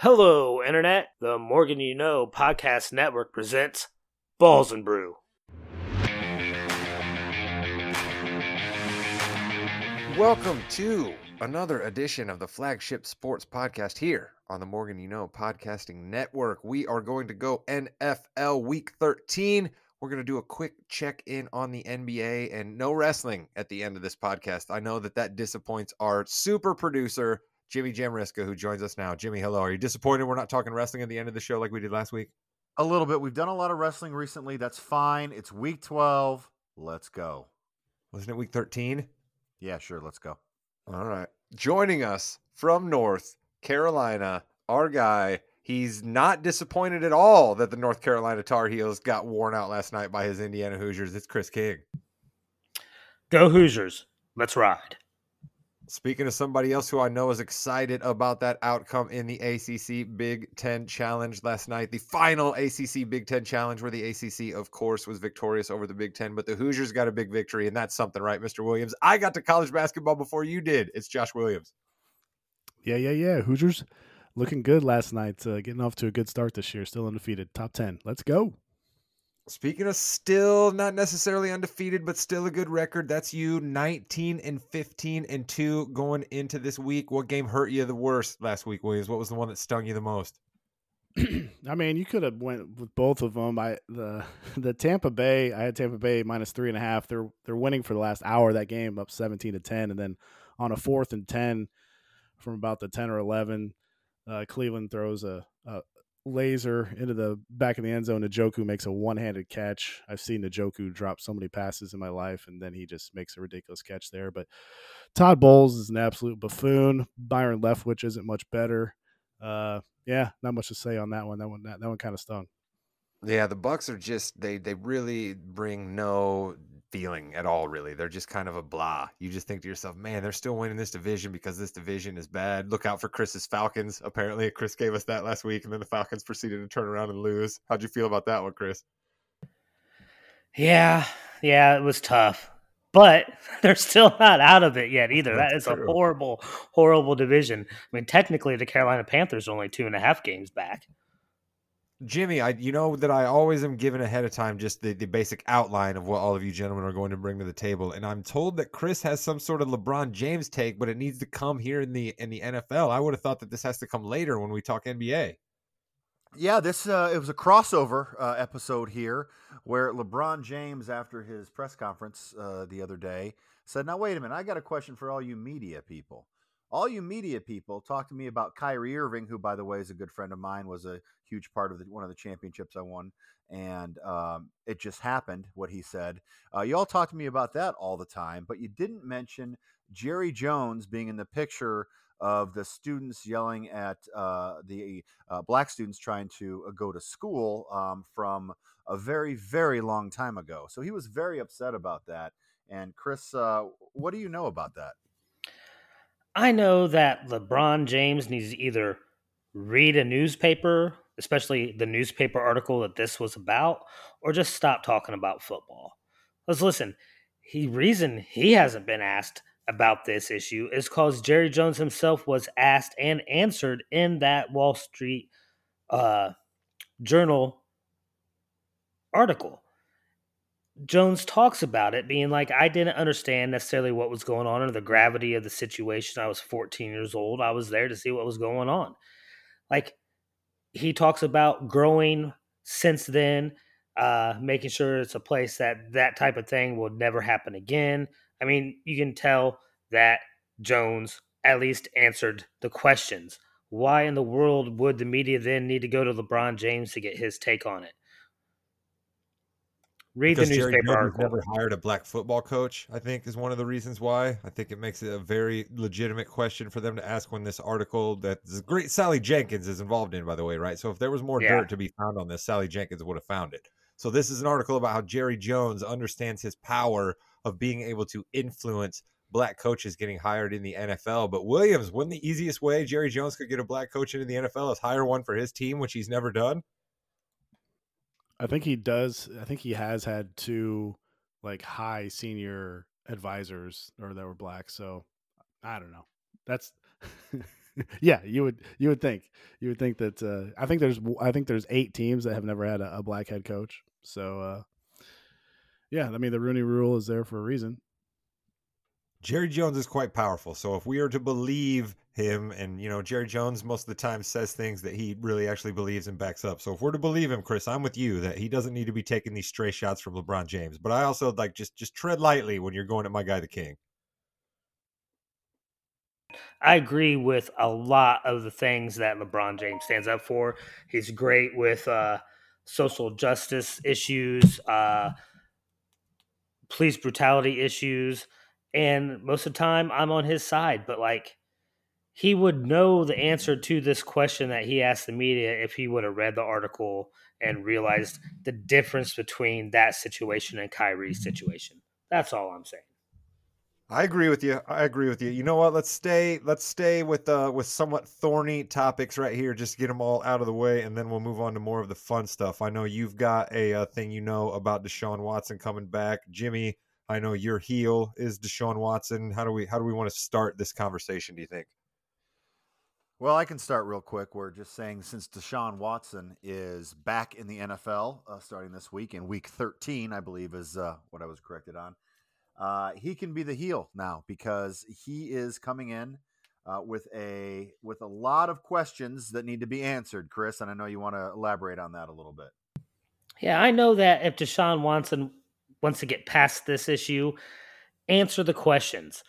Hello, Internet. The Morgan You Know Podcast Network presents Balls and Brew. Welcome to another edition of the flagship sports podcast here on the Morgan You Know Podcasting Network. We are going to go NFL Week 13. We're going to do a quick check in on the NBA and no wrestling at the end of this podcast. I know that that disappoints our super producer, Jimmy Jamriska, who joins us now. Jimmy, hello. Are you disappointed we're not talking wrestling at the end of the show like we did last week? A little bit. We've done a lot of wrestling recently. That's fine. It's week 12. Let's go. Wasn't it week 13? Yeah, sure. Let's go. All right. Joining us from North Carolina, our guy. He's not disappointed at all that the North Carolina Tar Heels got worn out last night by his Indiana Hoosiers. It's Chris King. Go Hoosiers. Let's ride. Speaking of somebody else who I know is excited about that outcome in the ACC Big Ten Challenge last night, the final ACC Big Ten Challenge, where the ACC, of course, was victorious over the Big Ten, but the Hoosiers got a big victory, and that's something, right, Mr. Williams? I got to college basketball before you did. It's Josh Williams. Yeah, yeah, yeah. Hoosiers looking good last night, uh, getting off to a good start this year, still undefeated, top 10. Let's go. Speaking of still not necessarily undefeated, but still a good record, that's you 19 and 15 and 2 going into this week. What game hurt you the worst last week, Williams? What was the one that stung you the most? I mean, you could have went with both of them. I the the Tampa Bay, I had Tampa Bay minus three and a half. They're they're winning for the last hour of that game, up seventeen to ten, and then on a fourth and ten from about the ten or eleven, uh, Cleveland throws a, a, laser into the back of the end zone. Njoku makes a one-handed catch. I've seen Njoku drop so many passes in my life, and then he just makes a ridiculous catch there. But Todd Bowles is an absolute buffoon. Byron Leftwich isn't much better. Uh, yeah, not much to say on that one. That one, that, that one kind of stung. Yeah, the Bucs are just they they really bring no feeling at all, really. They're just kind of a blah. You just think to yourself, man, they're still winning this division because this division is bad. Look out for Chris's Falcons. Apparently, Chris gave us that last week, and then the Falcons proceeded to turn around and lose. How'd you feel about that one, Chris? Yeah, yeah, it was tough. But they're still not out of it yet either. That's That is true. a horrible, horrible division. I mean, technically, the Carolina Panthers are only two and a half games back. Jimmy, I you know that I always am given ahead of time just the, the basic outline of what all of you gentlemen are going to bring to the table. And I'm told that Chris has some sort of LeBron James take, but it needs to come here in the in the NFL. I would have thought that this has to come later when we talk NBA. Yeah, this uh, it was a crossover uh, episode here where LeBron James, after his press conference uh, the other day, said, "Now wait a minute, I got a question for all you media people. All you media people, talk to me about Kyrie Irving, who, by the way, is a good friend of mine, was a huge part of the, one of the championships I won, and um, it just happened. What he said, uh, you all talk to me about that all the time, but you didn't mention Jerry Jones being in the picture." Of the students yelling at uh, the uh, black students trying to uh, go to school um, from a very, very long time ago. So he was very upset about that. And Chris, uh, what do you know about that? I know that LeBron James needs to either read a newspaper, especially the newspaper article that this was about, or just stop talking about football. Let's listen. He reason he hasn't been asked about this issue is because Jerry Jones himself was asked and answered in that Wall Street uh, Journal article. Jones talks about it being like, I didn't understand necessarily what was going on or the gravity of the situation. I was 14 years old. I was there to see what was going on. Like, he talks about growing since then, uh, making sure it's a place that that type of thing will never happen again. I mean, you can tell that Jones at least answered the questions. Why in the world would the media then need to go to LeBron James to get his take on it? Read because the Jerry newspaper Jones article. never hired a black football coach. I think is one of the reasons why. I think it makes it a very legitimate question for them to ask when this article that this great Sally Jenkins is involved in, by the way, right? So if there was more Yeah. dirt to be found on this, Sally Jenkins would have found it. So this is an article about how Jerry Jones understands his power of being able to influence black coaches getting hired in the NFL. But Williams, wouldn't the easiest way Jerry Jones could get a black coach into the NFL is hire one for his team, which he's never done? I think he does. I think he has had two like high senior advisors or that were black. So I don't know. That's yeah, you would you would think you would think that uh, I think there's I think there's eight teams that have never had a, a black head coach. So uh, yeah, I mean the Rooney Rule is there for a reason. Jerry Jones is quite powerful. So if we are to believe him, and you know Jerry Jones most of the time says things that he really actually believes and backs up. So if we're to believe him, Chris, I'm with you that he doesn't need to be taking these stray shots from LeBron James. But I also like just just tread lightly when you're going at my guy, the King. I agree with a lot of the things that LeBron James stands up for. He's great with uh, social justice issues, uh, police brutality issues, and most of the time I'm on his side. But like, he would know the answer to this question that he asked the media if he would have read the article and realized the difference between that situation and Kyrie's situation. That's all I'm saying. I agree with you. I agree with you. You know what? Let's stay. Let's stay with uh with somewhat thorny topics right here. Just get them all out of the way, and then we'll move on to more of the fun stuff. I know you've got a, uh, thing you know about Deshaun Watson coming back, Jimmy. I know your heel is Deshaun Watson. How do we how do we want to start this conversation? Do you think? Well, I can start real quick. We're just saying since Deshaun Watson is back in the NFL uh, starting this week in Week 13, I believe is uh, what I was corrected on uh, he can be the heel now because he is coming in uh, with a with a lot of questions that need to be answered, Chris. And I know you want to elaborate on that a little bit. Yeah, I know that if Deshaun Watson wants to get past this issue, answer the questions,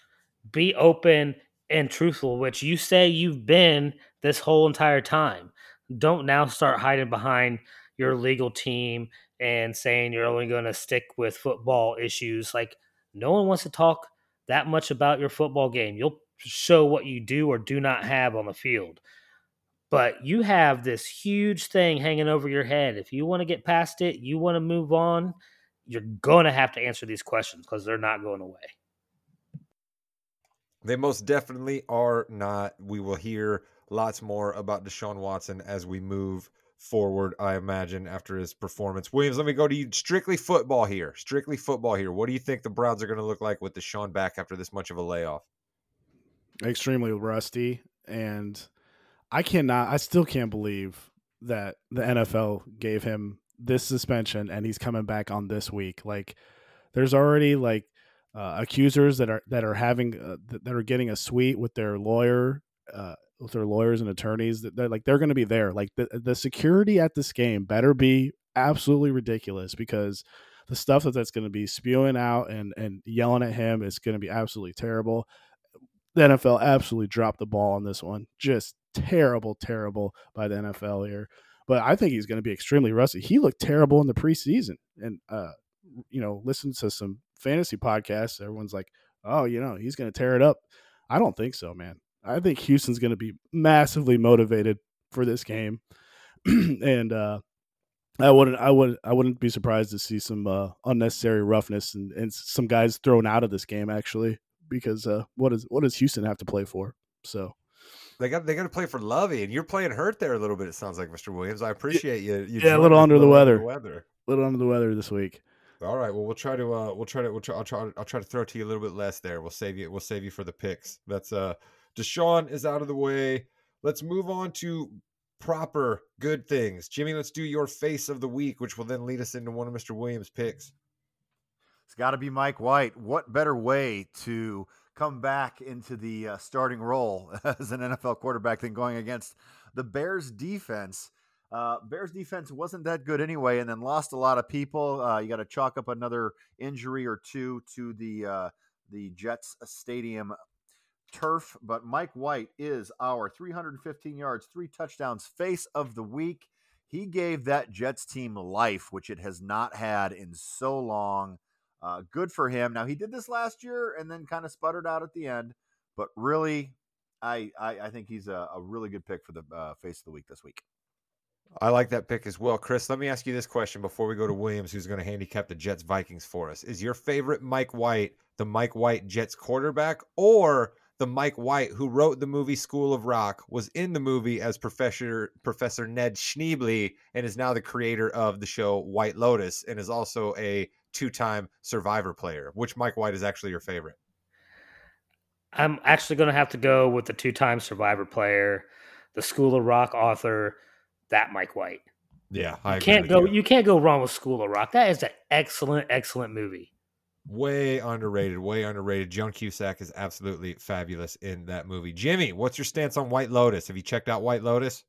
be open and truthful, which you say you've been this whole entire time. Don't now start mm-hmm. hiding behind your legal team and saying you're only going to stick with football issues. Like no one wants to talk that much about your football game. You'll show what you do or do not have on the field. But you have this huge thing hanging over your head. If you want to get past it, you want to move on, you're going to have to answer these questions because they're not going away. They most definitely are not. We will hear lots more about Deshaun Watson as we move forward, I imagine, after his performance. Williams, let me go to you. Strictly football here. Strictly football here. What do you think the Browns are going to look like with Deshaun back after this much of a layoff? Extremely rusty. And I cannot, I still can't believe that the NFL gave him this suspension and he's coming back on this week. Like, there's already like uh, accusers that are that are having uh, that are getting a suite with their lawyer uh, with their lawyers and attorneys that they're like they're going to be there. Like the, the security at this game better be absolutely ridiculous because the stuff that that's going to be spewing out and and yelling at him is going to be absolutely terrible. The NFL absolutely dropped the ball on this one. Just terrible terrible by the NFL here. But I think he's going to be extremely rusty. He looked terrible in the preseason. And uh you know listen to some fantasy podcasts everyone's like oh you know he's going to tear it up I don't think so man I think Houston's going to be massively motivated for this game, and uh, I wouldn't, I would, I wouldn't be surprised to see some uh, unnecessary roughness and, and some guys thrown out of this game actually, because uh, what is what does Houston have to play for? So they got they got to play for Lovie, and you're playing hurt there a little bit. It sounds like, Mr. Williams. I appreciate you. you yeah, a little under the weather. weather. A little under the weather this week. All right. Well, we'll try to uh, we'll try to we'll try, I'll try I'll try to throw to you a little bit less there. We'll save you we'll save you for the picks. That's uh Deshaun is out of the way. Let's move on to proper good things. Jimmy, let's do your face of the week, which will then lead us into one of Mr. Williams' picks. It's got to be Mike White. What better way to come back into the uh, starting role as an NFL quarterback than going against the Bears defense? Uh, Bears defense wasn't that good anyway, and then lost a lot of people. Uh, you got to chalk up another injury or two to the uh, the Jets stadium turf, but Mike White is our 315 yards, three touchdowns face of the week. He gave that Jets team life, which it has not had in so long. Uh, good for him. Now he did this last year and then kind of sputtered out at the end, but really, I I, I think he's a, a, really good pick for the uh, face of the week this week. I like that pick as well, Chris. Let me ask you this question before we go to Williams, who's going to handicap the Jets Vikings for us. Is your favorite Mike White the Mike White Jets quarterback, or the Mike White who wrote the movie School of Rock was in the movie as Professor Professor Ned Schneebly and is now the creator of the show White Lotus and is also a two-time Survivor player. Which Mike White is actually your favorite? I'm actually going to have to go with the two-time Survivor player, the School of Rock author, that Mike White. Yeah, I you can't go. You. you can't go wrong with School of Rock. That is an excellent, excellent movie. Way underrated. Way underrated. Joan Cusack is absolutely fabulous in that movie. Jimmy, what's your stance on White Lotus? Have you checked out White Lotus?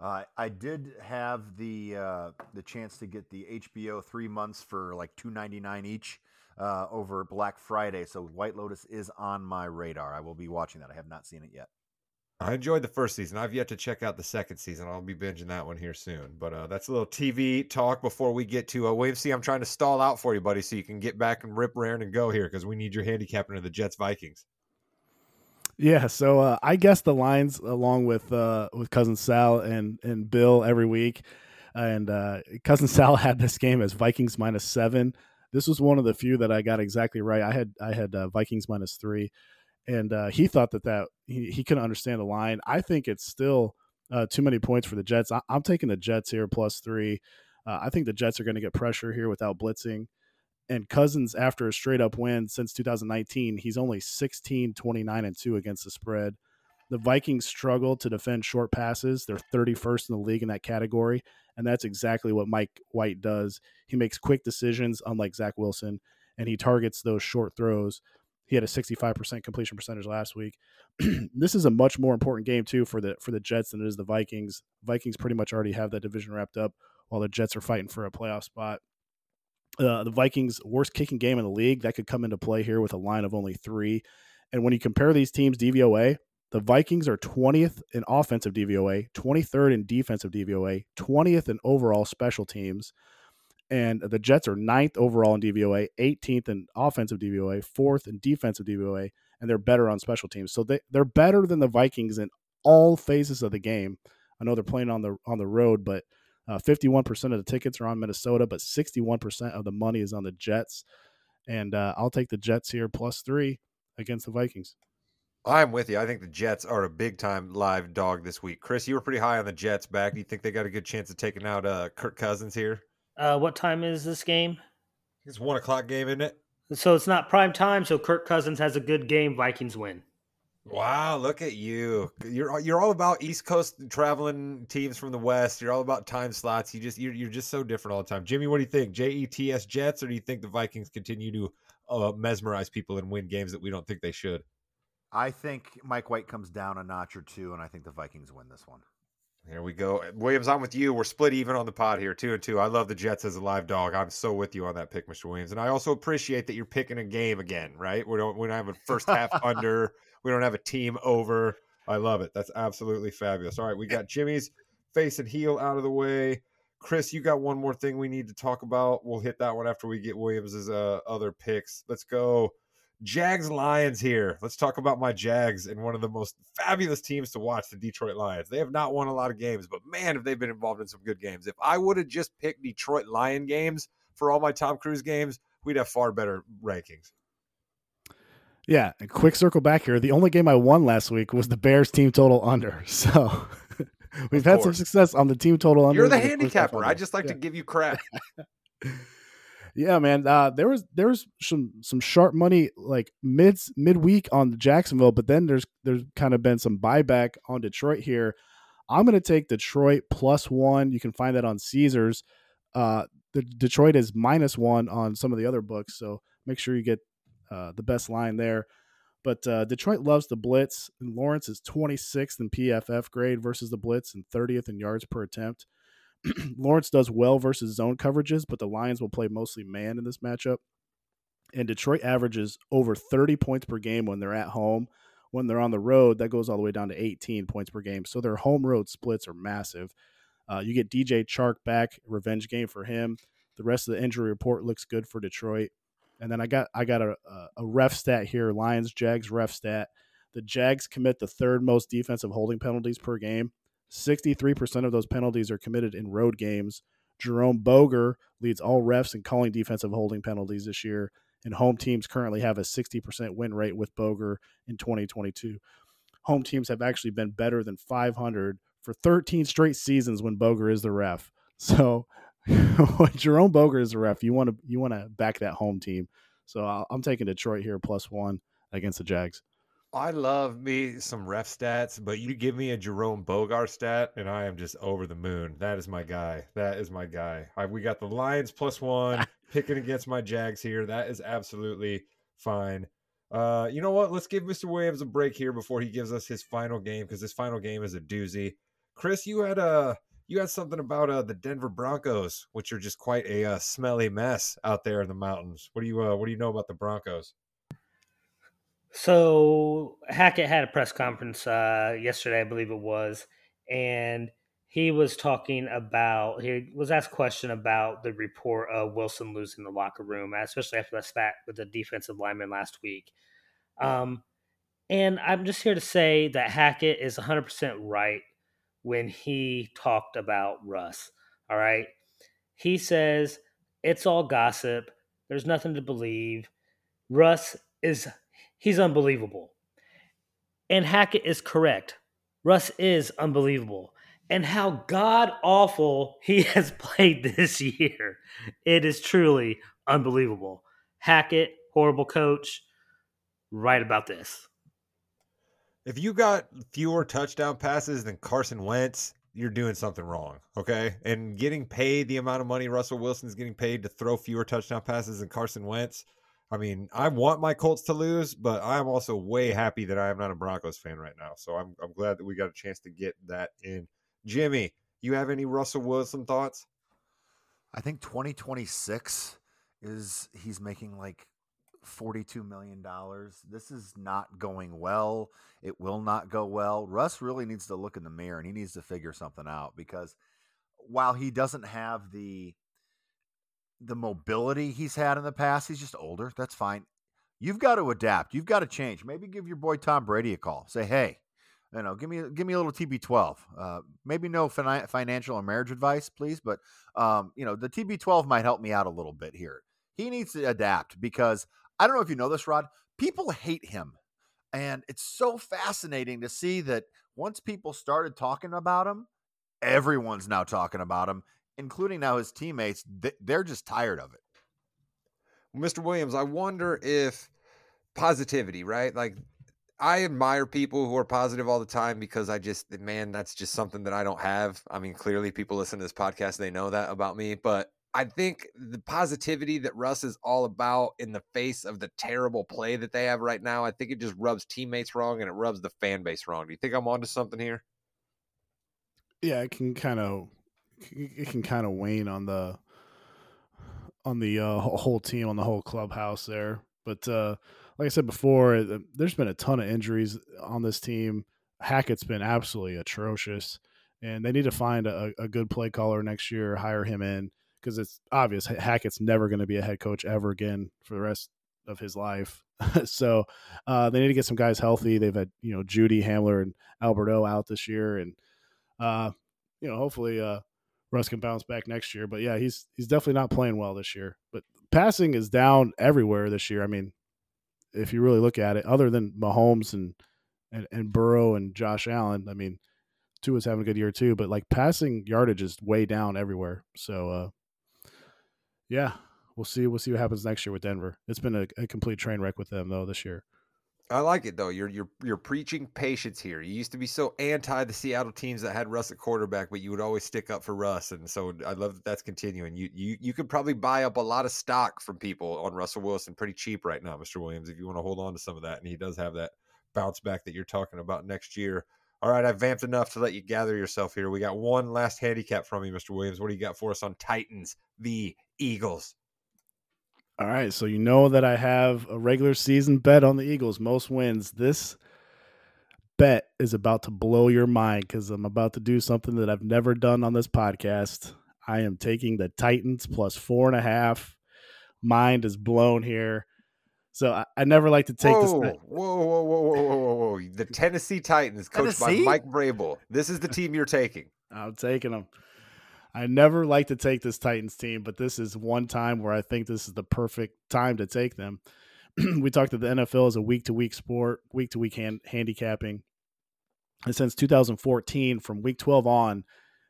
Uh, I did have the uh, the chance to get the HBO three months for like two ninety nine each uh, over Black Friday. So White Lotus is on my radar. I will be watching that. I have not seen it yet. I enjoyed the first season. I've yet to check out the second season. I'll be binging that one here soon. But uh, that's a little TV talk before we get to uh, William C. I'm trying to stall out for you, buddy, so you can get back and rip, raring, and go here because we need your handicap into the Jets Vikings. Yeah, so uh, I guess the lines along with uh, with cousin Sal and and Bill every week, and uh, cousin Sal had this game as Vikings minus seven. This was one of the few that I got exactly right. I had I had uh, Vikings minus three and uh, he thought that that he, he couldn't understand the line. I think it's still uh, too many points for the Jets. I, am taking the Jets here plus three. Uh, I think the Jets are going to get pressure here without blitzing. And Cousins, after a straight up win since 2019, he's only 16, 29, and 2 against the spread. The Vikings struggle to defend short passes. They're 31st in the league in that category. And that's exactly what Mike White does. He makes quick decisions, unlike Zach Wilson, and he targets those short throws. He had a 65% completion percentage last week. this is a much more important game too for the for the Jets than it is the Vikings. Vikings pretty much already have that division wrapped up, while the Jets are fighting for a playoff spot. Uh, the Vikings' worst kicking game in the league that could come into play here with a line of only three. And when you compare these teams DVOA, the Vikings are 20th in offensive DVOA, 23rd in defensive DVOA, 20th in overall special teams and the Jets are ninth overall in DVOA, 18th in offensive DVOA, fourth in defensive DVOA, and they're better on special teams. So they they're better than the Vikings in all phases of the game. I know they're playing on the on the road, but uh, 51% of the tickets are on Minnesota, but 61% of the money is on the Jets. And uh, I'll take the Jets here plus three against the Vikings. I'm with you. I think the Jets are a big time live dog this week. Chris, you were pretty high on the Jets back. Do you think they got a good chance of taking out uh, Kirk Cousins here? Uh, what time is this game? It's one o'clock game, isn't it? So it's not prime time. So Kirk Cousins has a good game. Vikings win. Wow, look at you. You're you're all about East Coast traveling teams from the West. You're all about time slots. You just you're, you're just so different all the time. Jimmy, what do you think? J E T S Jets, or do you think the Vikings continue to uh, mesmerize people and win games that we don't think they should? I think Mike White comes down a notch or two, and I think the Vikings win this one. Here we go. Williams, I'm with you. We're split even on the pod here, two and two. I love the Jets as a live dog. I'm so with you on that pick, Mr. Williams. And I also appreciate that you're picking a game again, right? We don't we don't have a first half under. We don't have a team over. I love it. That's absolutely fabulous. All right, we got Jimmy's face and heel out of the way. Chris, you got one more thing we need to talk about. We'll hit that one after we get Williams's uh, other picks. Let's go Jags Lions here. Let's talk about my Jags and one of the most fabulous teams to watch, the Detroit Lions. They have not won a lot of games, but man, have they been involved in some good games. If I would have just picked Detroit Lion games for all my Tom Cruise games, we'd have far better rankings. Yeah, a quick circle back here. The only game I won last week was the Bears team total under. So we've had some success on the team total under. You're the handicapper. I just like yeah. to give you crap. Yeah, man. Uh, there was there was some some sharp money like mid midweek on Jacksonville, but then there's there's kind of been some buyback on Detroit here. I'm going to take Detroit plus one. You can find that on Caesars. Uh, the Detroit is minus one on some of the other books, so make sure you get uh, the best line there. But uh, Detroit loves the blitz, and Lawrence is 26th in PFF grade versus the blitz and 30th in yards per attempt. Lawrence does well versus zone coverages, but the Lions will play mostly man in this matchup. And Detroit averages over 30 points per game when they're at home. When they're on the road, that goes all the way down to 18 points per game. So their home road splits are massive. Uh, you get DJ Chark back, revenge game for him. The rest of the injury report looks good for Detroit. And then I got I got a, a ref stat here: Lions Jags ref stat. The Jags commit the third most defensive holding penalties per game. 63% of those penalties are committed in road games. Jerome Boger leads all refs in calling defensive holding penalties this year, and home teams currently have a 60% win rate with Boger in 2022. Home teams have actually been better than 500 for 13 straight seasons when Boger is the ref. So when Jerome Boger is the ref, you want to you want to back that home team. So i am taking Detroit here plus one against the Jags. I love me some ref stats, but you give me a Jerome Boger stat, and I am just over the moon. That is my guy. That is my guy. I, we got the Lions plus one picking against my Jags here. That is absolutely fine. Uh, you know what? Let's give Mr. Williams a break here before he gives us his final game because his final game is a doozy. Chris, you had a uh, you had something about uh, the Denver Broncos, which are just quite a uh, smelly mess out there in the mountains. What do you uh, what do you know about the Broncos? So Hackett had a press conference uh, yesterday, I believe it was, and he was talking about he was asked a question about the report of Wilson losing the locker room, especially after that spat with the defensive lineman last week. Um, and I'm just here to say that Hackett is 100% right when he talked about Russ. All right. He says it's all gossip. There's nothing to believe. Russ is he's unbelievable. And Hackett is correct. Russ is unbelievable. And how god awful he has played this year. It is truly unbelievable. Hackett, horrible coach, right about this. If you got fewer touchdown passes than Carson Wentz, you're doing something wrong. Okay. And getting paid the amount of money Russell Wilson's getting paid to throw fewer touchdown passes than Carson Wentz I mean, I want my Colts to lose, but I'm also way happy that I am not a Broncos fan right now. So I'm I'm glad that we got a chance to get that in. Jimmy, you have any Russell Wilson thoughts? I think 2026 is he's making like 42 million dollars. This is not going well. It will not go well. Russ really needs to look in the mirror and he needs to figure something out because while he doesn't have the the mobility he's had in the past. He's just older. That's fine. You've got to adapt. You've got to change. Maybe give your boy Tom Brady a call. Say, hey, you know, give me give me a little TB12. Uh, maybe no fin- financial or marriage advice, please, but um, you know, the TB12 might help me out a little bit here. He needs to adapt because I don't know if you know this, Rod. People hate him, and it's so fascinating to see that once people started talking about him, everyone's now talking about him, including now his teammates, they're just tired of it. Mr. Williams, I wonder if positivity, right? Like I admire people who are positive all the time because I just, man, that's just something that I don't have. I mean, clearly people listen to this podcast, they know that about me, but I think the positivity that Russ is all about in the face of the terrible play that they have right now, I think it just rubs teammates wrong and it rubs the fan base wrong. Do you think I'm onto something here? Yeah, it can kind of it can kind of wane on the on the uh, whole team on the whole clubhouse there. But uh, like I said before, there's been a ton of injuries on this team. Hackett's been absolutely atrocious, and they need to find a, a good play caller next year, hire him in because it's obvious Hackett's never going to be a head coach ever again for the rest of his life. so uh, they need to get some guys healthy. They've had you know Jeudy Hamler and Alberto out this year, and uh, you know hopefully uh, Russ can bounce back next year. But yeah, he's he's definitely not playing well this year. But passing is down everywhere this year. I mean, if you really look at it, other than Mahomes and and, and Burrow and Josh Allen, I mean, two Tua's having a good year too. But like passing yardage is way down everywhere. So uh, yeah, we'll see. We'll see what happens next year with Denver. It's been a, a complete train wreck with them though this year. I like it though. You're you're you're preaching patience here. You used to be so anti the Seattle teams that had Russ at quarterback, but you would always stick up for Russ, and so I love that that's continuing. You you you could probably buy up a lot of stock from people on Russell Wilson pretty cheap right now, Mr. Williams, if you want to hold on to some of that. And he does have that bounce back that you're talking about next year. All right, I've vamped enough to let you gather yourself here. We got one last handicap from you, Mr. Williams. What do you got for us on Titans v Eagles? All right, so you know that I have a regular season bet on the Eagles, most wins. This bet is about to blow your mind because I'm about to do something that I've never done on this podcast. I am taking the Titans plus four and a half. Mind is blown here. So I, I never like to take whoa, this. Whoa, whoa, whoa, whoa, whoa, whoa, whoa! The Tennessee Titans, coached Tennessee? by Mike Vrabel. This is the team you're taking. I'm taking them. I never like to take this Titans team, but this is one time where I think this is the perfect time to take them. we talked that the NFL is a week to week sport, week to week handicapping. And since 2014, from week 12 on,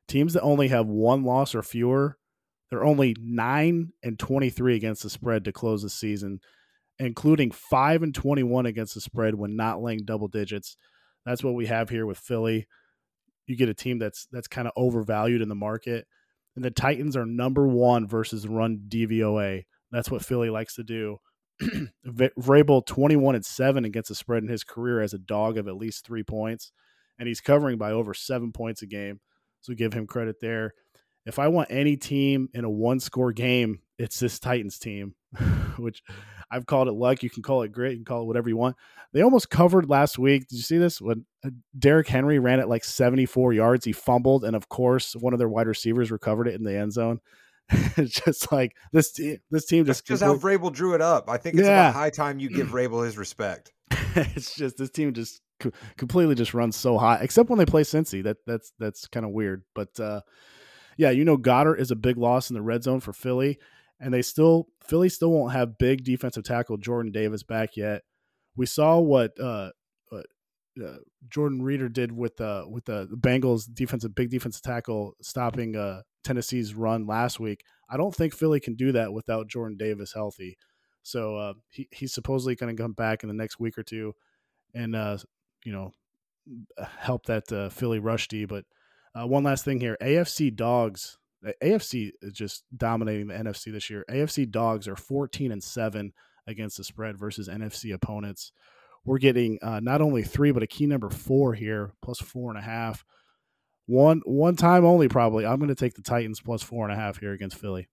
teams that only have one loss or fewer, they're only 9 and 23 against the spread to close the season. including 5 and 21 against the spread when not laying double digits. That's what we have here with Philly. You get a team that's that's kind of overvalued in the market. And the Titans are number 1 versus run DVOA. That's what Philly likes to do. Vrabel 21 and 7 against the spread in his career as a dog of at least 3 points and he's covering by over 7 points a game. So give him credit there. If I want any team in a one score game, it's this Titans team, which I've called it luck. You can call it grit. You can call it whatever you want. They almost covered last week. Did you see this? When uh, Derrick Henry ran at like 74 yards, he fumbled. And of course, one of their wide receivers recovered it in the end zone. it's just like this team, this team just because how Vrabel drew it up. I think it's yeah. about high time you give Vrabel his respect. it's just this team just co- completely just runs so hot, except when they play Cincy. That that's that's kind of weird. But uh, yeah, you know, Goedert is a big loss in the red zone for Philly, and they still Philly still won't have big defensive tackle Jordan Davis back yet. We saw what uh, uh, uh Jordan Reader did with uh, with the Bengals defensive big defensive tackle stopping uh, Tennessee's run last week. I don't think Philly can do that without Jordan Davis healthy. So uh, he, he's supposedly going to come back in the next week or two, and you know help that Philly rush D. But one last thing here: AFC dogs. AFC is just dominating the NFC this year. AFC dogs are 14 and seven against the spread versus NFC opponents. We're getting uh, not only three, but a key number four here, plus four and a half. One one time only, probably. I'm going to take the Titans plus four and a half here against Philly.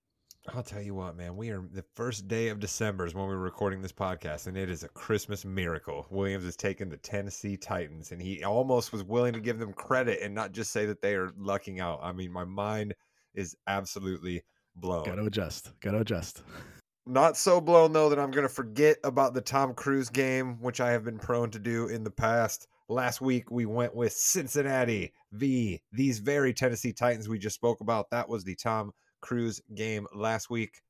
I'll tell you what, man. We are the first day of December is when we're recording this podcast, and it is a Christmas miracle. Williams has taken the Tennessee Titans, and he almost was willing to give them credit and not just say that they are lucking out. I mean, my mind is absolutely blown. Got to adjust. Got to adjust. Not so blown though that I'm going to forget about the Tom Cruise game, which I have been prone to do in the past. Last week we went with Cincinnati v. These very Tennessee Titans we just spoke about. That was the Tom Cruise game last week.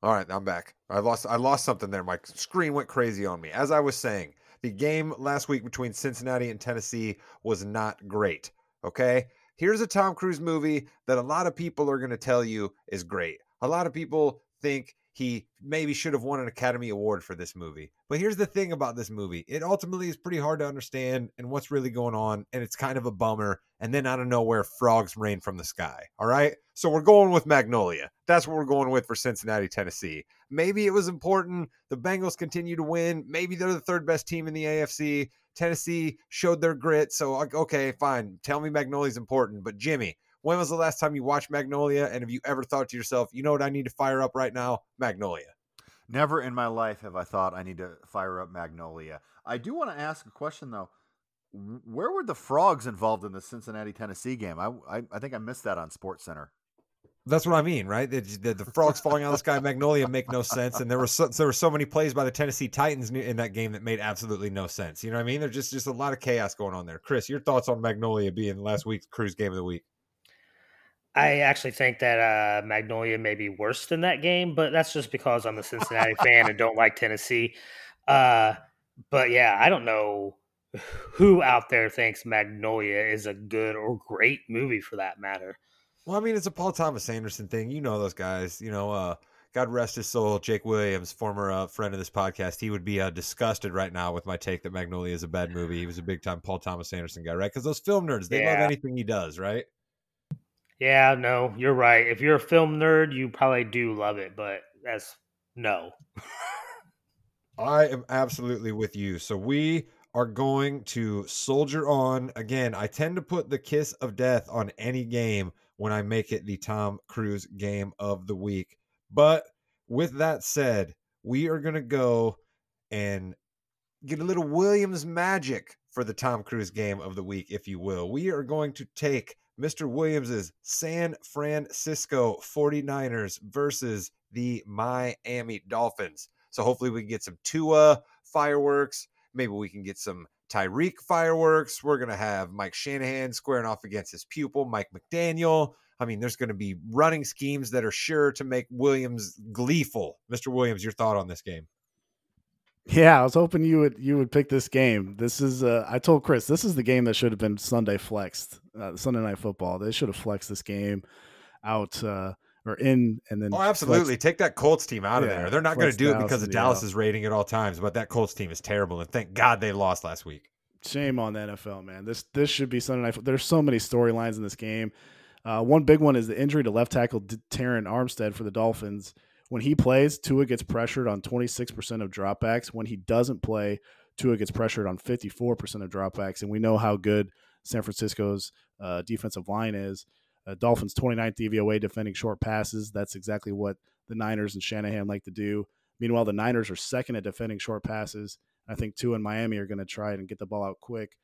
All right, I'm back. I lost I lost something there. My screen went crazy on me. As I was saying, the game last week between Cincinnati and Tennessee was not great. Okay? Here's a Tom Cruise movie that a lot of people are going to tell you is great. A lot of people think he maybe should have won an Academy Award for this movie. But here's the thing about this movie it ultimately is pretty hard to understand and what's really going on. And it's kind of a bummer. And then out of nowhere, frogs rain from the sky. All right. So we're going with Magnolia. That's what we're going with for Cincinnati, Tennessee. Maybe it was important. The Bengals continue to win. Maybe they're the third best team in the AFC. Tennessee showed their grit. So, okay, fine. Tell me Magnolia's important. But Jimmy, when was the last time you watched Magnolia? And have you ever thought to yourself, you know what I need to fire up right now? Magnolia. Never in my life have I thought I need to fire up Magnolia. I do want to ask a question though. Where were the frogs involved in the Cincinnati Tennessee game? I, I, I think I missed that on Sports Center. That's what I mean, right? The, the, the frogs falling out of the sky, Magnolia make no sense, and there were so, there were so many plays by the Tennessee Titans in that game that made absolutely no sense. You know what I mean? There's just just a lot of chaos going on there. Chris, your thoughts on Magnolia being last week's Cruise game of the week? I actually think that uh, Magnolia may be worse than that game, but that's just because I'm a Cincinnati fan and don't like Tennessee. Uh, but yeah, I don't know who out there thinks Magnolia is a good or great movie for that matter. Well, I mean, it's a Paul Thomas Anderson thing. You know those guys. You know, uh, God rest his soul, Jake Williams, former uh, friend of this podcast. He would be uh, disgusted right now with my take that Magnolia is a bad movie. He was a big time Paul Thomas Anderson guy, right? Because those film nerds, they yeah. love anything he does, right? Yeah, no, you're right. If you're a film nerd, you probably do love it, but that's no. I am absolutely with you. So we are going to soldier on. Again, I tend to put the kiss of death on any game when I make it the Tom Cruise game of the week. But with that said, we are going to go and get a little Williams magic for the Tom Cruise game of the week, if you will. We are going to take Mr. Williams's San Francisco 49ers versus the Miami Dolphins. So hopefully we can get some Tua fireworks. Maybe we can get some Tyreek fireworks. We're going to have Mike Shanahan squaring off against his pupil, Mike McDaniel. I mean, there's going to be running schemes that are sure to make Williams gleeful. Mr. Williams, your thought on this game? Yeah, I was hoping you would you would pick this game. This is uh, I told Chris this is the game that should have been Sunday flexed, uh, Sunday night football. They should have flexed this game out uh, or in and then. Oh, absolutely! flexed- Take that Colts team out of Yeah, there. They're not going to do it because of yeah. Dallas's rating at all times. But that Colts team is terrible, and thank God they lost last week. Shame on the NFL, man. This this should be Sunday night. There's so many storylines in this game. Uh, one big one is the injury to left tackle D- Terron Armstead for the Dolphins. When he plays, Tua gets pressured on 26% of dropbacks. When he doesn't play, Tua gets pressured on 54% of dropbacks. And we know how good San Francisco's uh, defensive line is. Uh, Dolphins 29th DVOA defending short passes. That's exactly what the Niners and Shanahan like to do. Meanwhile, the Niners are second at defending short passes. I think Tua and Miami are going to try and get the ball out quick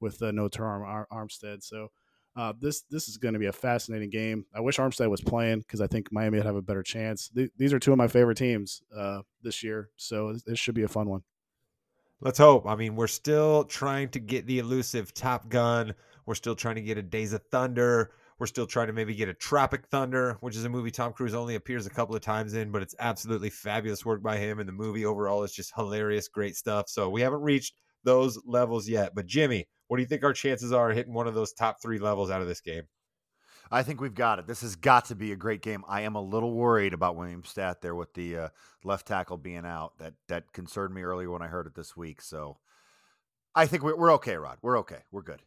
with uh, no Terron Ar- Armstead. So uh, this this is going to be a fascinating game. I wish Armstead was playing because I think Miami would have a better chance. Th- these are two of my favorite teams uh, this year, so this, this should be a fun one. Let's hope. I mean, we're still trying to get the elusive Top Gun. We're still trying to get a Days of Thunder. We're still trying to maybe get a Tropic Thunder, which is a movie Tom Cruise only appears a couple of times in, but it's absolutely fabulous work by him. And the movie overall is just hilarious, great stuff. So we haven't reached those levels yet. But Jimmy, what do you think our chances are hitting one of those top three levels out of this game? I think we've got it. This has got to be a great game. I am a little worried about William Stat there with the uh, left tackle being out. That that concerned me earlier when I heard it this week. So I think we're, we're okay, Rod. We're okay. We're good.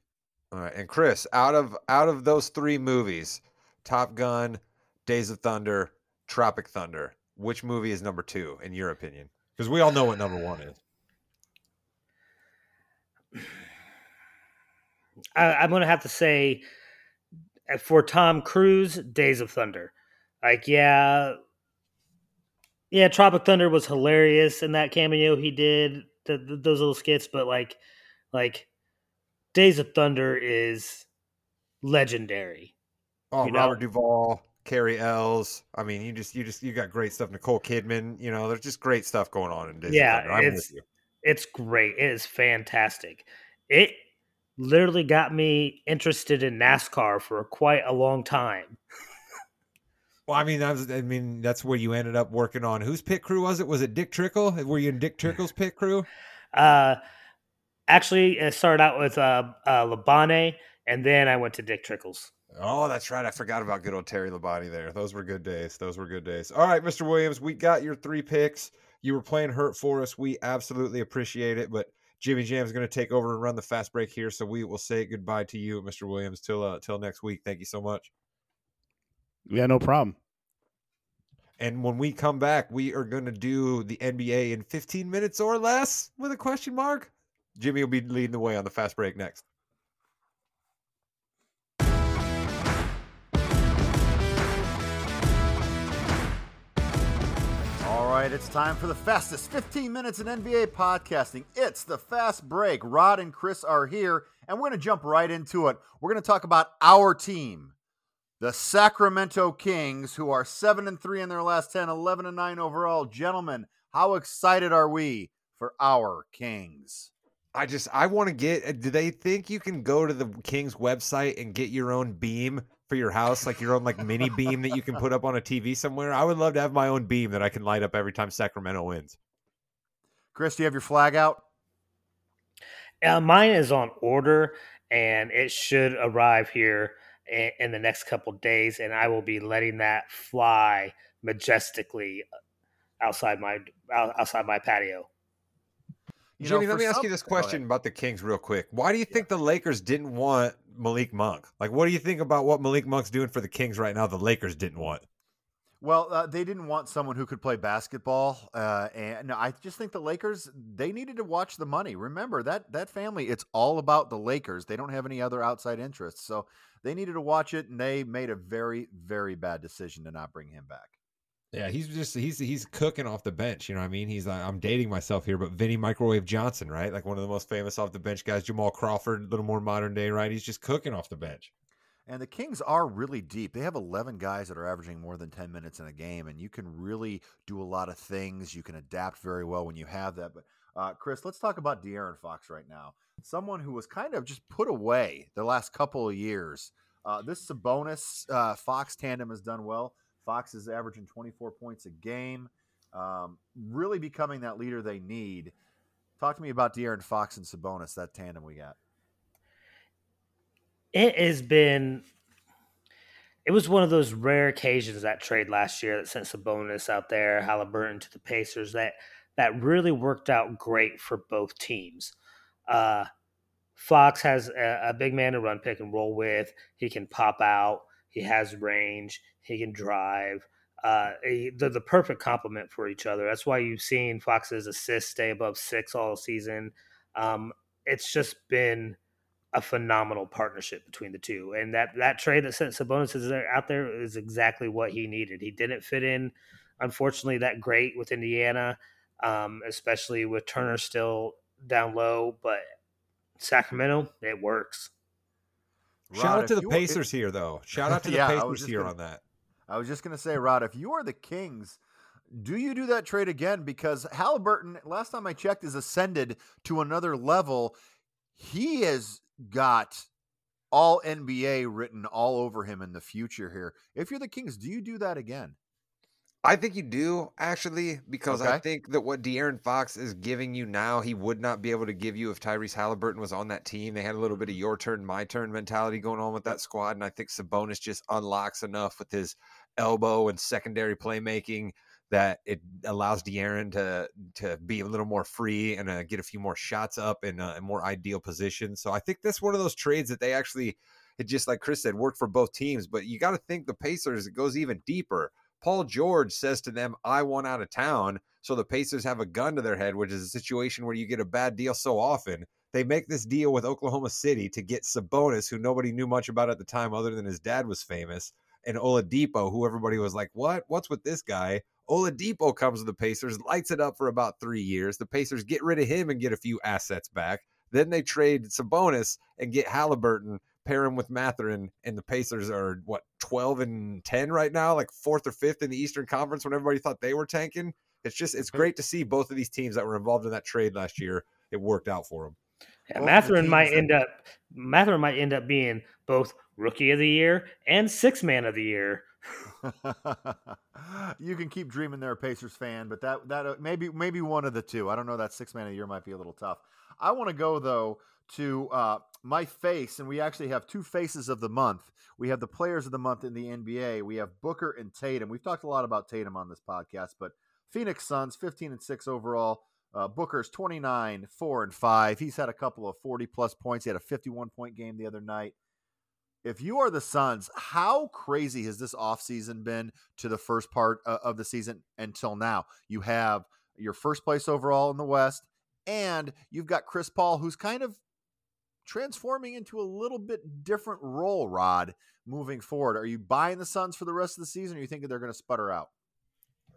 All right, and Chris, out of out of those three movies, Top Gun, Days of Thunder, Tropic Thunder, which movie is number two in your opinion? Because we all know what number one is. I, I'm gonna have to say uh, for Tom Cruise, Days of Thunder. Like, yeah, yeah, Tropic Thunder was hilarious in that cameo he did, the, the, those little skits. But like, like Days of Thunder is legendary. Oh, You know- Robert Duvall, Cary Elwes. I mean, you just you just you got great stuff. Nicole Kidman. You know, there's just great stuff going on in Days Yeah, of Thunder. I'm with you. It's great. It is fantastic. It literally got me interested in NASCAR for quite a long time. Well, I mean, was, I mean, that's where you ended up working on. Whose pit crew was it? Was it Dick Trickle? Were you in Dick Trickle's pit crew? Uh, actually, it started out with uh, uh, Labonte, and then I went to Dick Trickles. Oh, that's right. I forgot about good old Terry Labonte there. Those were good days. Those were good days. All right, Mr. Williams, we got your three picks. You were playing hurt for us. We absolutely appreciate it. But Jimmy Jam is going to take over and run the fast break here. So we will say goodbye to you, Mr. Williams, till uh, till next week. Thank you so much. Yeah, no problem. And when we come back, we are going to do the NBA in 15 minutes or less with a question mark. Jimmy will be leading the way on the fast break next. Right, it's time for the fastest 15 minutes in NBA podcasting. It's the fast break. Rod and Chris are here, and we're going to jump right into it. We're going to talk about our team, the Sacramento Kings, who are 7 and 3 in their last 10, 11 and 9 overall. Gentlemen, how excited are we for our Kings? I just I want to get. Do they think you can go to the Kings website and get your own beam for your house, like your own like mini beam that you can put up on a TV somewhere? I would love to have my own beam that I can light up every time Sacramento wins. Chris, do you have your flag out? Uh, mine is on order, and it should arrive here in, in the next couple days, and I will be letting that fly majestically outside my outside my patio. You know, let for me ask you this question about the Kings real quick. Why do you think the Lakers didn't want Malik Monk? Like, what do you think about what Malik Monk's doing for the Kings right now? The Lakers didn't want. Well, uh, they didn't want someone who could play basketball, uh, and I just think the Lakers they needed to watch the money. Remember that that family, it's all about the Lakers. They don't have any other outside interests, so they needed to watch it, and they made a very very bad decision to not bring him back. Yeah, he's just he's he's cooking off the bench. You know what I mean? He's I'm dating myself here, but Vinny Microwave Johnson, right? Like one of the most famous off the bench guys. Jamal Crawford, a little more modern day, right? He's just cooking off the bench. And the Kings are really deep. They have 11 guys that are averaging more than 10 minutes in a game, and you can really do a lot of things. You can adapt very well when you have that. But, uh, Chris, let's talk about De'Aaron Fox right now. Someone who was kind of just put away the last couple of years. Uh, this Sabonis uh, Fox tandem has done well. Fox is averaging 24 points a game. um, really becoming that leader they need. Talk to me about De'Aaron Fox and Sabonis, that tandem we got. It has been. It was one of those rare occasions that trade last year that sent Sabonis out there, Halliburton to the Pacers that that really worked out great for both teams. Uh, Fox has a, a, big man to run pick and roll with. He can pop out. He has range. He can drive. Uh, he, they're the perfect complement for each other. That's why you've seen Fox's assists stay above six all season. Um, it's just been a phenomenal partnership between the two, and that that trade that sent Sabonis is there, out there is exactly what he needed. He didn't fit in, unfortunately, that great with Indiana, um, especially with Turner still down low, but Sacramento, it works. Rod, Shout out to the Pacers here, though. Shout out to the yeah, Pacers here gonna, on that. I was just going to say, Rod, if you are the Kings, do you do that trade again? Because Halliburton, last time I checked, is ascended to another level. He has got all NBA written all over him in the future here. If you're the Kings, do you do that again? I think you do actually, because okay. I think that what De'Aaron Fox is giving you now, he would not be able to give you if Tyrese Halliburton was on that team. They had a little bit of your turn, my turn mentality going on with that squad, and I think Sabonis just unlocks enough with his elbow and secondary playmaking that it allows De'Aaron to to be a little more free and uh, get a few more shots up in a, a more ideal position. So I think that's one of those trades that they actually, it just like Chris said, worked for both teams. But you got to think the Pacers it goes even deeper Paul George says to them, I want out of town. So the Pacers have a gun to their head, which is a situation where you get a bad deal so often. They make this deal with Oklahoma City to get Sabonis, who nobody knew much about at the time other than his dad was famous, and Oladipo, who everybody was like, What? What's with this guy? Oladipo comes to the Pacers, lights it up for about three years. The Pacers get rid of him and get a few assets back. Then they trade Sabonis and get Halliburton pair him with Mathurin, and the Pacers are what twelve and ten right now, like fourth or fifth in the Eastern Conference. When everybody thought they were tanking, it's just it's great to see both of these teams that were involved in that trade last year. It worked out for them. Yeah, Mathurin might end up Mathurin might end up being both rookie of the year and six man of the year. you can keep dreaming there, a Pacers fan, but that that uh, maybe maybe one of the two. I don't know. That six man of the year might be a little tough. I want to go though to uh, my face, and we actually have two faces of the month. We have the players of the month in the NBA. We have Booker and Tatum. We've talked a lot about Tatum on this podcast, but Phoenix Suns, 15 and 6 overall. Uh, Booker's 29, 4 and 5. He's had a couple of 40 plus points. He had a 51 point game the other night. If you are the Suns, how crazy has this offseason been to the first part uh, of the season until now? You have your first place overall in the West, and you've got Chris Paul, who's kind of transforming into a little bit different role, Rod, moving forward. Are you buying the Suns for the rest of the season, or are you thinking they're going to sputter out?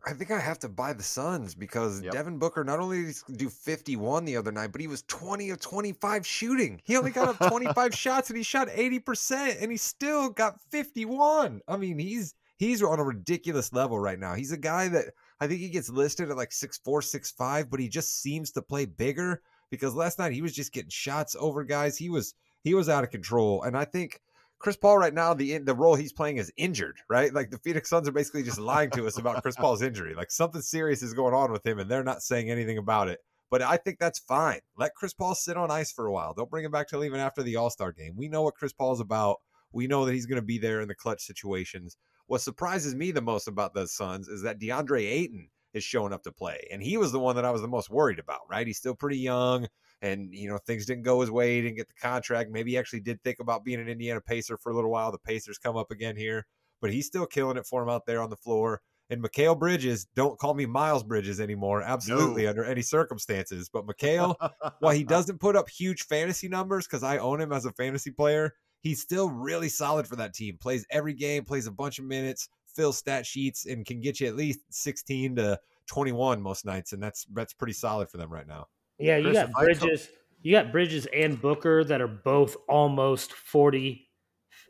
I think I have to buy the Suns because yep. Devin Booker not only did he do 51 the other night, but he was 20 of 25 shooting. He only got up 25 shots and he shot 80% and he still got 51. I mean, he's he's on a ridiculous level right now. He's a guy that I think he gets listed at like six four, six five, but he just seems to play bigger because last night he was just getting shots over guys. He was he was out of control, and I think Chris Paul right now the the role he's playing is injured, right? Like the Phoenix Suns are basically just lying to us about Chris Paul's injury. Like something serious is going on with him, and they're not saying anything about it. But I think that's fine. Let Chris Paul sit on ice for a while. Don't bring him back till even after the All Star game. We know what Chris Paul's about. We know that he's going to be there in the clutch situations. What surprises me the most about the Suns is that DeAndre Ayton is showing up to play. And he was the one that I was the most worried about, right? He's still pretty young and, you know, things didn't go his way. He didn't get the contract. Maybe he actually did think about being an Indiana Pacer for a little while. The Pacers come up again here, but he's still killing it for him out there on the floor. And Mikal Bridges, don't call me Miles Bridges anymore. Absolutely, no. under any circumstances. But Mikal, while he doesn't put up huge fantasy numbers because I own him as a fantasy player, he's still really solid for that team. Plays every game, plays a bunch of minutes, fills stat sheets, and can get you at least 16 to 21 most nights, and that's that's pretty solid for them right now. Yeah, you Chris, got Bridges, you got Bridges and Booker that are both almost 40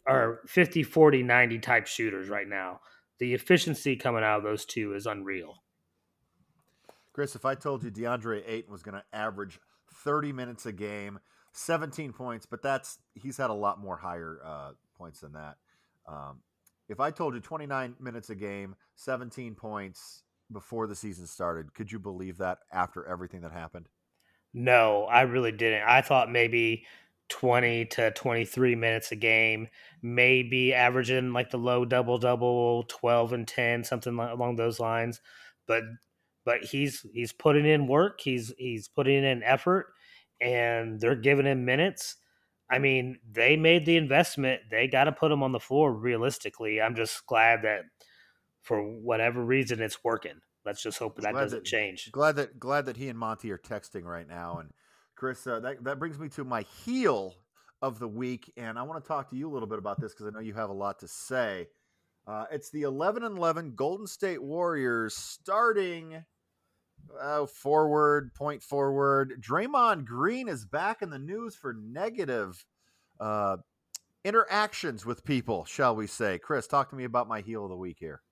or 50 40 90 type shooters right now. The efficiency coming out of those two is unreal. Chris, if I told you DeAndre Ayton was going to average 30 minutes a game, 17 points, but that's he's had a lot more higher uh, points than that. Um, if I told you 29 minutes a game, 17 points, before the season started. Could you believe that after everything that happened? No, I really didn't. I thought maybe 20 to 23 minutes a game, maybe averaging like the low double double, 12 and 10, something along those lines. But but he's he's putting in work, he's he's putting in effort and they're giving him minutes. I mean, they made the investment. They got to put them on the floor realistically. I'm just glad that for whatever reason it's working. Let's just hope that doesn't that, change. Glad that glad that he and Monty are texting right now. And Chris, uh, that that brings me to my heel of the week, and I want to talk to you a little bit about this because I know you have a lot to say. Uh, it's the 11 and 11 Golden State Warriors starting uh, forward, point forward. Draymond Green is back in the news for negative uh, interactions with people, shall we say. Chris, talk to me about my heel of the week here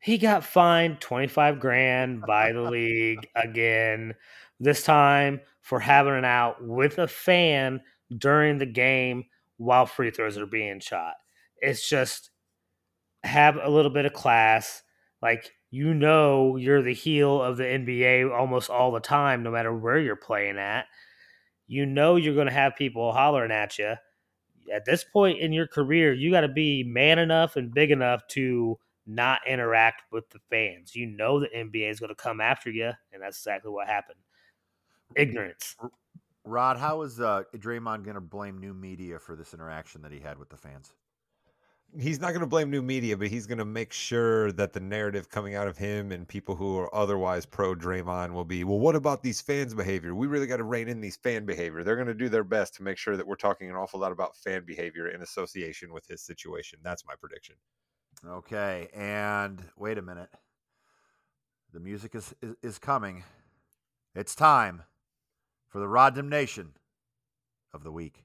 he got fined 25 grand by the league again this time for having an out with a fan during the game while free throws are being shot it's just have a little bit of class like you know you're the heel of the NBA almost all the time no matter where you're playing at you know you're going to have people hollering at you at this point in your career you got to be man enough and big enough to not interact with the fans. You know the NBA is going to come after you, and that's exactly what happened. Ignorance. Rod, how is uh, Draymond going to blame new media for this interaction that he had with the fans? He's not going to blame new media, but he's going to make sure that the narrative coming out of him and people who are otherwise pro Draymond will be, well, what about these fans' behavior? We really got to rein in these fan behavior. They're going to do their best to make sure that we're talking an awful lot about fan behavior in association with his situation. That's my prediction. Okay, and wait a minute. The music is, is, is coming. It's time for the Rod Nation of the week.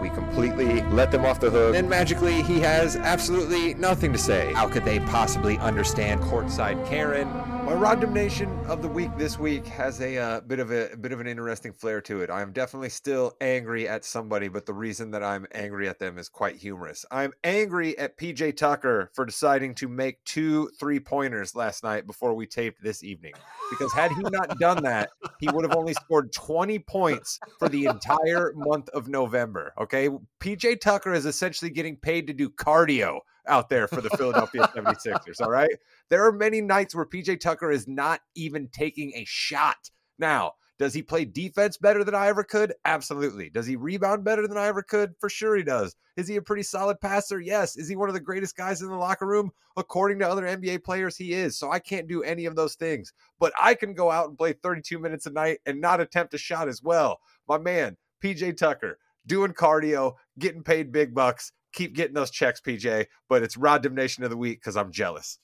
We completely let them off the hook. And magically, he has absolutely nothing to say. How could they possibly understand courtside Karen? My Rod Nation of the week this week has a uh, bit of a, a, bit of an interesting flair to it. I am definitely still angry at somebody, but the reason that I'm angry at them is quite humorous. I'm angry at PJ Tucker for deciding to make two three pointers last night before we taped this evening. Because had he not done that, he would have only scored 20 points for the entire month of November. Okay, PJ Tucker is essentially getting paid to do cardio out there for the Philadelphia 76ers. All right. There are many nights where PJ Tucker is not even taking a shot. Now, does he play defense better than I ever could? Absolutely. Does he rebound better than I ever could? For sure he does. Is he a pretty solid passer? Yes. Is he one of the greatest guys in the locker room? According to other NBA players, he is. So I can't do any of those things. But I can go out and play 32 minutes a night and not attempt a shot as well. My man, PJ Tucker, doing cardio, getting paid big bucks keep getting those checks, PJ. But it's Rod Damnation of the week because I'm jealous.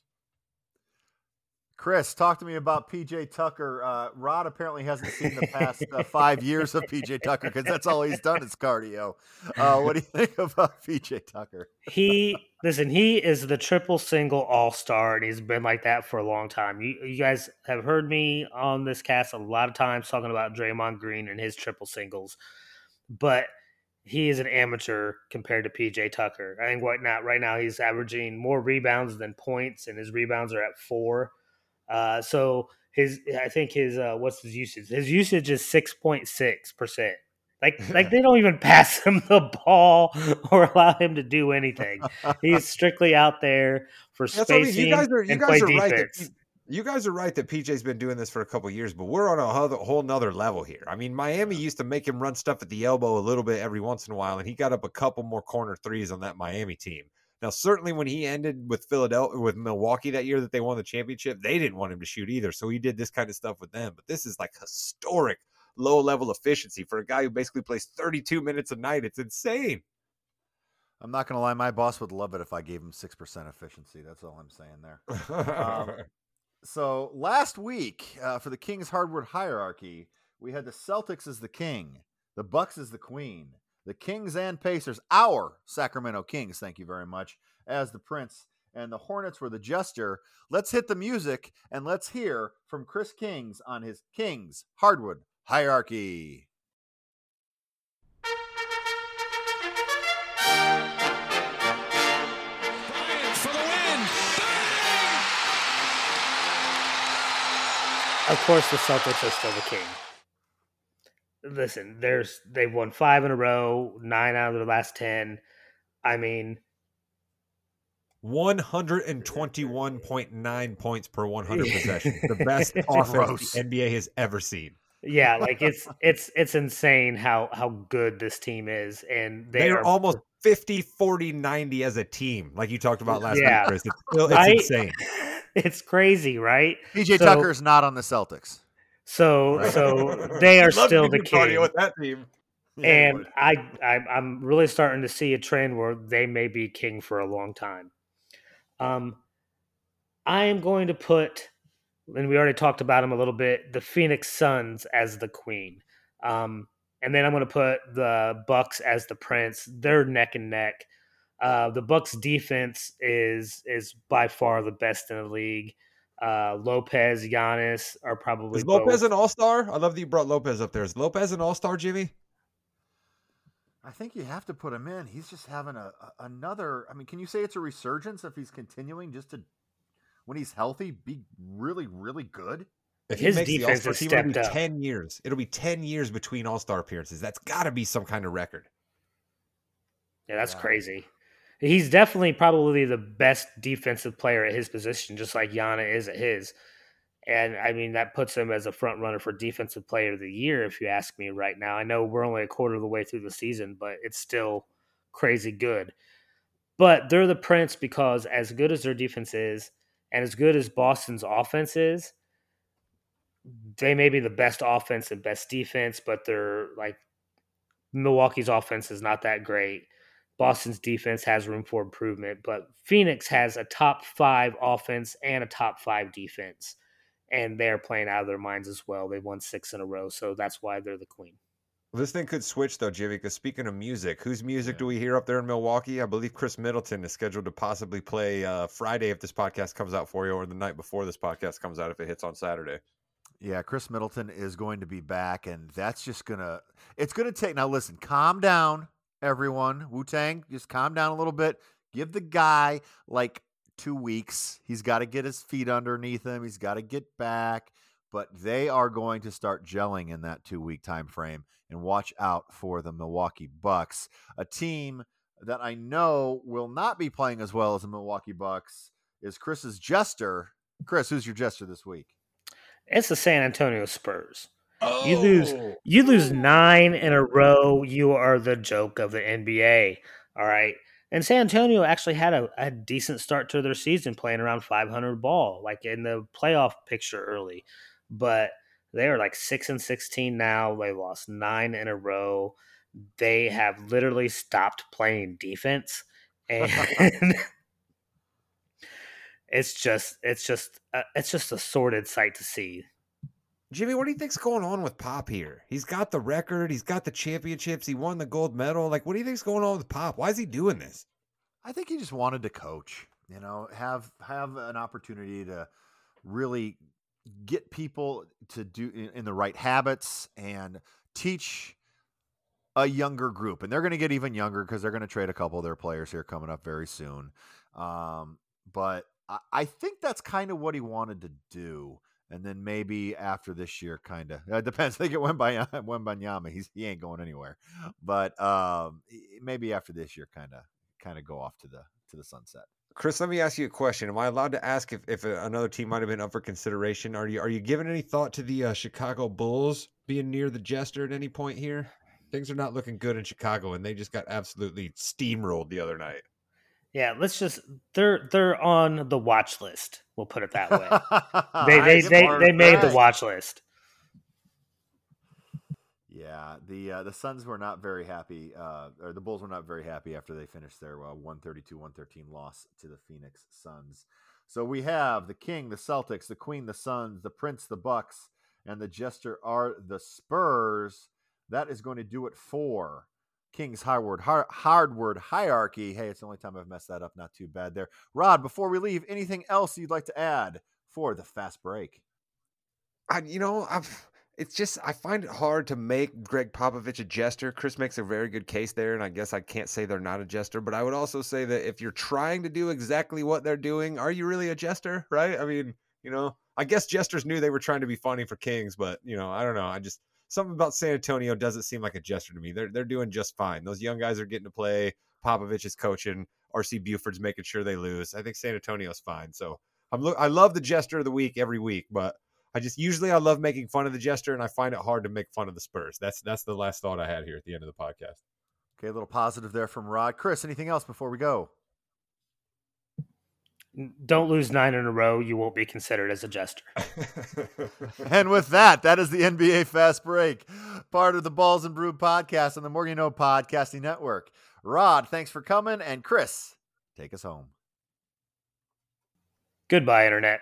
Chris, talk to me about PJ Tucker. Uh, Rod apparently hasn't seen the past uh, five years of PJ Tucker because that's all he's done is cardio. Uh, what do you think about PJ Tucker? he listen. He is the triple single all star, and he's been like that for a long time. You, you guys have heard me on this cast a lot of times talking about Draymond Green and his triple singles, but he is an amateur compared to PJ Tucker. I think right now, right now he's averaging more rebounds than points, and his rebounds are at four. Uh, so his, I think his, uh, what's his usage? His usage is six point six percent. Like, like they don't even pass him the ball or allow him to do anything. He's strictly out there for spacing I mean. you guys are, you and guys play are defense. Right you guys are right that PJ's been doing this for a couple years, but we're on a whole nother level here. I mean, Miami used to make him run stuff at the elbow a little bit every once in a while, and he got up a couple more corner threes on that Miami team. Now, certainly when he ended with Philadelphia, with Milwaukee that year that they won the championship, they didn't want him to shoot either. So he did this kind of stuff with them. But this is like historic low level efficiency for a guy who basically plays 32 minutes a night. It's insane. I'm not going to lie. My boss would love it if I gave him 6% efficiency. That's all I'm saying there. um, so last week uh, for the King's hardwood hierarchy, we had the Celtics as the king, the Bucks as the queen, the Kings and Pacers, our Sacramento Kings, thank you very much, as the prince, and the Hornets were the jester. Let's hit the music and let's hear from Chris Kings on his Kings hardwood hierarchy. Of course, the Celtics are still the king. Listen, there's they've won five in a row, nine out of their last ten. I mean, 121.9 points per 100 possessions. The best offense the NBA has ever seen. Yeah, like it's it's it's insane how how good this team is and they, they are, are, almost 50 40 90 as a team like you talked about last yeah. night Chris. It's, still, it's right? insane. It's crazy, right? PJ so, Tucker's not on the Celtics. So right. so they are still the king. With that team. Yeah, and I, I I'm really starting to see a trend where they may be king for a long time. Um, I am going to put, and we already talked about them a little bit, the Phoenix Suns as the queen. Um, and then I'm going to put the Bucks as the prince. They're neck and neck. Uh, the Bucks defense is is by far the best in the league. Uh, Lopez, Giannis are probably is Lopez both. an All Star. I love that you brought Lopez up there. Is Lopez an All Star, Jimmy? I think you have to put him in. He's just having a, a, another. I mean, can you say it's a resurgence if he's continuing just to, when he's healthy, be really, really good? If his defense has stepped it'll be up. ten years. It'll be ten years between All Star appearances. That's got to be some kind of record. Yeah, that's crazy. He's definitely probably the best defensive player at his position, just like Giannis is at his. And I mean, that puts him as a front runner for defensive player of the year, if you ask me right now. I know we're only a quarter of the way through the season, but it's still crazy good. But they're the Prince because as good as their defense is, and as good as Boston's offense is, they may be the best offense and best defense, but they're like Milwaukee's offense is not that great. Boston's defense has room for improvement, but Phoenix has a top five offense and a top five defense and they're playing out of their minds as well. They've won six in a row, so that's why they're the queen. This thing could switch though, Jimmy. Because speaking of music, whose music yeah. do we hear up there in Milwaukee? I believe Khris Middleton is scheduled to possibly play uh, Friday if this podcast comes out for you, or the night before this podcast comes out if it hits on Saturday. Yeah, Khris Middleton is going to be back, and that's just gonna. It's gonna take. Now, listen, calm down, everyone. Wu Tang, just calm down a little bit. Give the guy like two weeks. He's got to get his feet underneath him. He's got to get back. But they are going to start gelling in that two week time frame. And watch out for the Milwaukee Bucks, a team that I know will not be playing as well as the Milwaukee Bucks. Is Chris's jester? Chris, who's your jester this week? It's the San Antonio Spurs. Oh. You lose oh. you lose nine in a row. You are the joke of the NBA. All right. And San Antonio actually had a, a, decent start to their season, playing around 500 ball, like in the playoff picture early. But they are like six and 16 now. They lost nine in a row. They have literally stopped playing defense, and it's just it's just uh, it's just a sordid sight to see. Jimmy, what do you think's going on with Pop here? He's got the record, he's got the championships, he won the gold medal. Like, what do you think's going on with Pop? Why is he doing this? I think he just wanted to coach. You know, have have an opportunity to really get people to do in, in the right habits and teach a younger group. And they're going to get even younger because they're going to trade a couple of their players here coming up very soon. Um, but I, think that's kind of what he wanted to do and then maybe after this year, kind of it depends. They get Wembanyama, he's he ain't going anywhere, but um, maybe after this year, kind of kind of go off to the to the sunset. Chris, let me ask you a question. Am I allowed to ask if, if another team might have been up for consideration? Are you are you giving any thought to the uh, Chicago Bulls being near the Jester at any point here? Things are not looking good in Chicago, and they just got absolutely steamrolled the other night. Yeah, let's just they're they're on the watch list. We'll put it that way. they they they, they made the watch list. Yeah, the uh, the Suns were not very happy, uh, or the Bulls were not very happy after they finished their uh, 132-113 loss to the Phoenix Suns. So we have the King, the Celtics, the Queen, the Suns, the Prince, the Bucks, and the Jester are the Spurs. That is going to do it for King's Hardward Hardward hierarchy. Hey, it's the only time I've messed that up. Not too bad there. Rod, before we leave, anything else you'd like to add for the fast break? I, you know, I've it's just I find it hard to make Gregg Popovich a jester. Chris makes a very good case there, and I guess I can't say they're not a jester, but I would also say that if you're trying to do exactly what they're doing, are you really a jester? Right? I mean, You know, I guess jesters knew they were trying to be funny for Kings, but you know, I don't know. I just something about San Antonio doesn't seem like a jester to me. They're they're doing just fine. Those young guys are getting to play. Popovich is coaching. RC Buford's making sure they lose. I think San Antonio's fine. So I'm look. I love the jester of the week every week, but I just usually I love making fun of the jester, and I find it hard to make fun of the Spurs. That's that's the last thought I had here at the end of the podcast. Okay, a little positive there from Rod. Chris, anything else before we go? Don't lose nine in a row. You won't be considered as a jester. and with that, that is the NBA Fast Break, part of the Balls and Brew podcast on the Morgan You Know Podcasting Network. Rod, thanks for coming. And Chris, take us home. Goodbye, Internet.